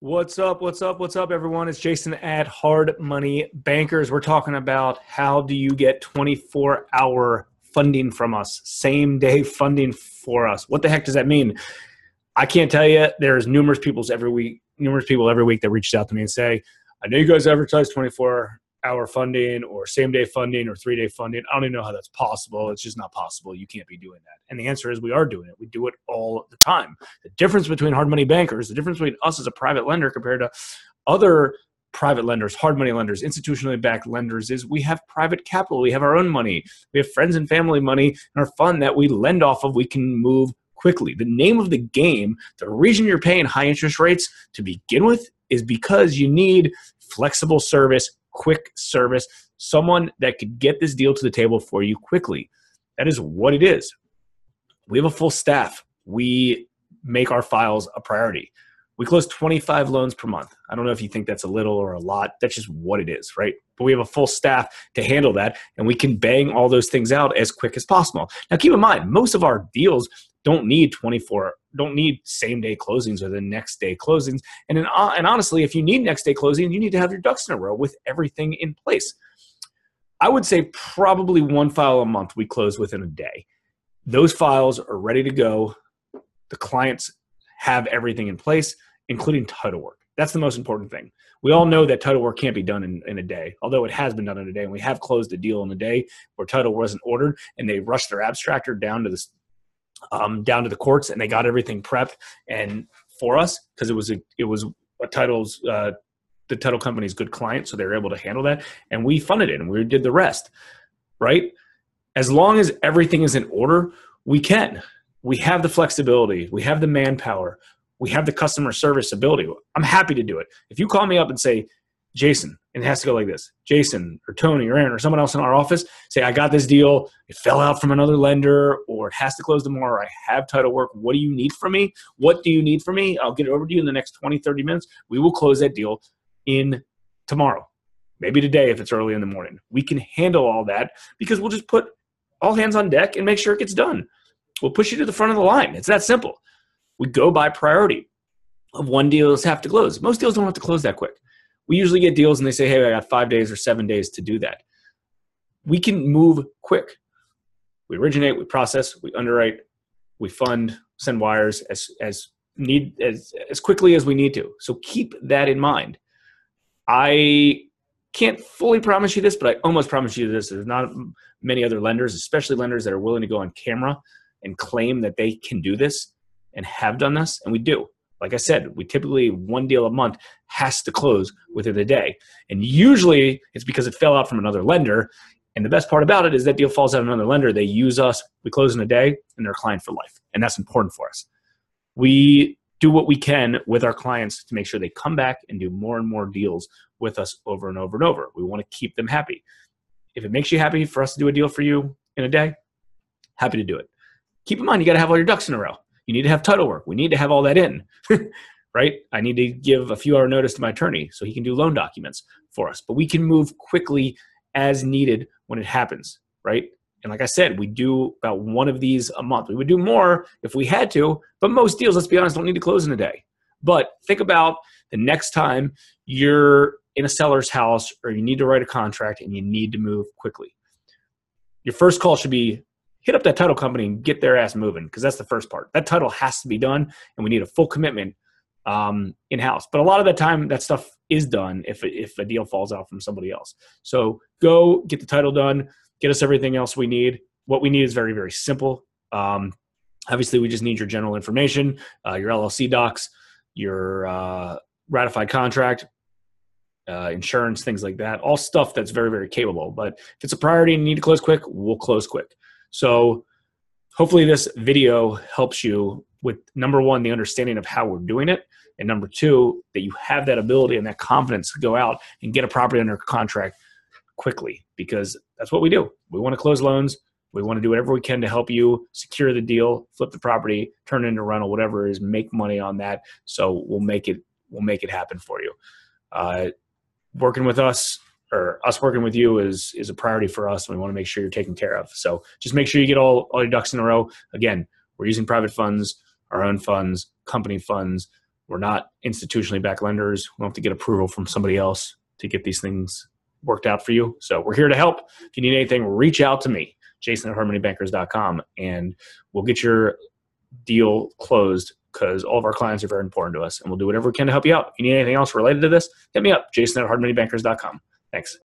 What's up? What's up? What's up, everyone? It's Jason at Hard Money Bankers. We're talking about how do you get 24 hour funding from us, same day funding for us. What the heck does that mean? I can't tell you. There's numerous people every week, numerous people every week that reached out to me and say, "I know you guys advertise 24 hour funding or same day funding or three day funding. I don't even know how that's possible. It's just not possible. You can't be doing that. And the answer is we are doing it. We do it all the time. The difference between hard money bankers, the difference between us as a private lender compared to other private lenders, hard money lenders, institutionally backed lenders is we have private capital. We have our own money. We have friends and family money in our fund that we lend off of. We can move quickly. The name of the game, the reason you're paying high interest rates to begin with is because you need flexible service quick service, someone that could get this deal to the table for you quickly. That is what it is. We have a full staff. We make our files a priority. We close 25 loans per month. I don't know if you think that's a little or a lot. That's just what it is, right? But we have a full staff to handle that, and we can bang all those things out as quick as possible. Now, keep in mind, most of our deals don't need 24 don't need same day closings or the next day closings. And, in, uh, and honestly if you need next day closing you need to have your ducks in a row with everything in place. I would say probably one file a month we close within a day. Those files are ready to go. The clients have everything in place including title work. That's the most important thing. We all know that title work can't be done in, in a day although it has been done in a day and we have closed a deal in a day where title wasn't ordered and they rushed their abstractor down to the um, down to the courts, and they got everything prepped and for us because it was a it was a title's uh, the title company's good client, so they were able to handle that, and we funded it and we did the rest, right? As long as everything is in order, we can. We have the flexibility, we have the manpower, we have the customer service ability. I'm happy to do it. If you call me up and say, Jason, and it has to go like this Jason or Tony or Aaron or someone else in our office say, I got this deal. It fell out from another lender or it has to close tomorrow. I have title work. What do you need from me? What do you need from me? I'll get it over to you in the next 20, 30 minutes. We will close that deal in tomorrow, maybe today if it's early in the morning. We can handle all that because we'll just put all hands on deck and make sure it gets done. We'll push you to the front of the line. It's that simple. We go by priority of one deals have to close. Most deals don't have to close that quick we usually get deals and they say, hey, I got five days or seven days to do that. We can move quick. We originate, we process, we underwrite, we fund, send wires as as need as as quickly as we need to. So keep that in mind. I can't fully promise you this, but I almost promise you this. There's not many other lenders, especially lenders that are willing to go on camera and claim that they can do this and have done this, and we do. Like I said, we typically one deal a month has to close within a day. And usually it's because it fell out from another lender. And the best part about it is that deal falls out another lender. They use us, we close in a day, and they're a client for life. And that's important for us. We do what we can with our clients to make sure they come back and do more and more deals with us over and over and over. We want to keep them happy. If it makes you happy for us to do a deal for you in a day, happy to do it. Keep in mind, you got to have all your ducks in a row. You need to have title work. We need to have all that in, right? I need to give a few hour notice to my attorney so he can do loan documents for us. But we can move quickly as needed when it happens, right? And like I said, we do about one of these a month. We would do more if we had to, but most deals, let's be honest, don't need to close in a day. But think about the next time you're in a seller's house or you need to write a contract and you need to move quickly. Your first call should be hit up that title company and get their ass moving because that's the first part. That title has to be done, and we need a full commitment um, in house. But a lot of the time, that stuff is done if if a deal falls out from somebody else. So go get the title done, get us everything else we need. What we need is very very simple. Um, obviously, we just need your general information, uh, your LLC docs, your uh, ratified contract, uh, insurance, things like that. All stuff that's very, very capable. But if it's a priority and you need to close quick, we'll close quick. So hopefully this video helps you with number one, the understanding of how we're doing it. And number two, that you have that ability and that confidence to go out and get a property under contract quickly because that's what we do. We want to close loans. We want to do whatever we can to help you secure the deal, flip the property, turn it into rental, whatever is, make money on that. So we'll make it we'll make it happen for you. Uh, working with us or us working with you is is a priority for us and we want to make sure you're taken care of so just make sure you get all, all your ducks in a row again we're using private funds our own funds company funds We're not institutionally backed lenders. We don't have to get approval from somebody else to get these things worked out for you. So we're here to help. If you need anything, reach out to me, jason at hardmoneybankers.com, and we'll get your deal closed because all of our clients are very important to us and we'll do whatever we can to help you out. If you need anything else related to this, hit me up, jason at hardmoneybankers.com. Thanks.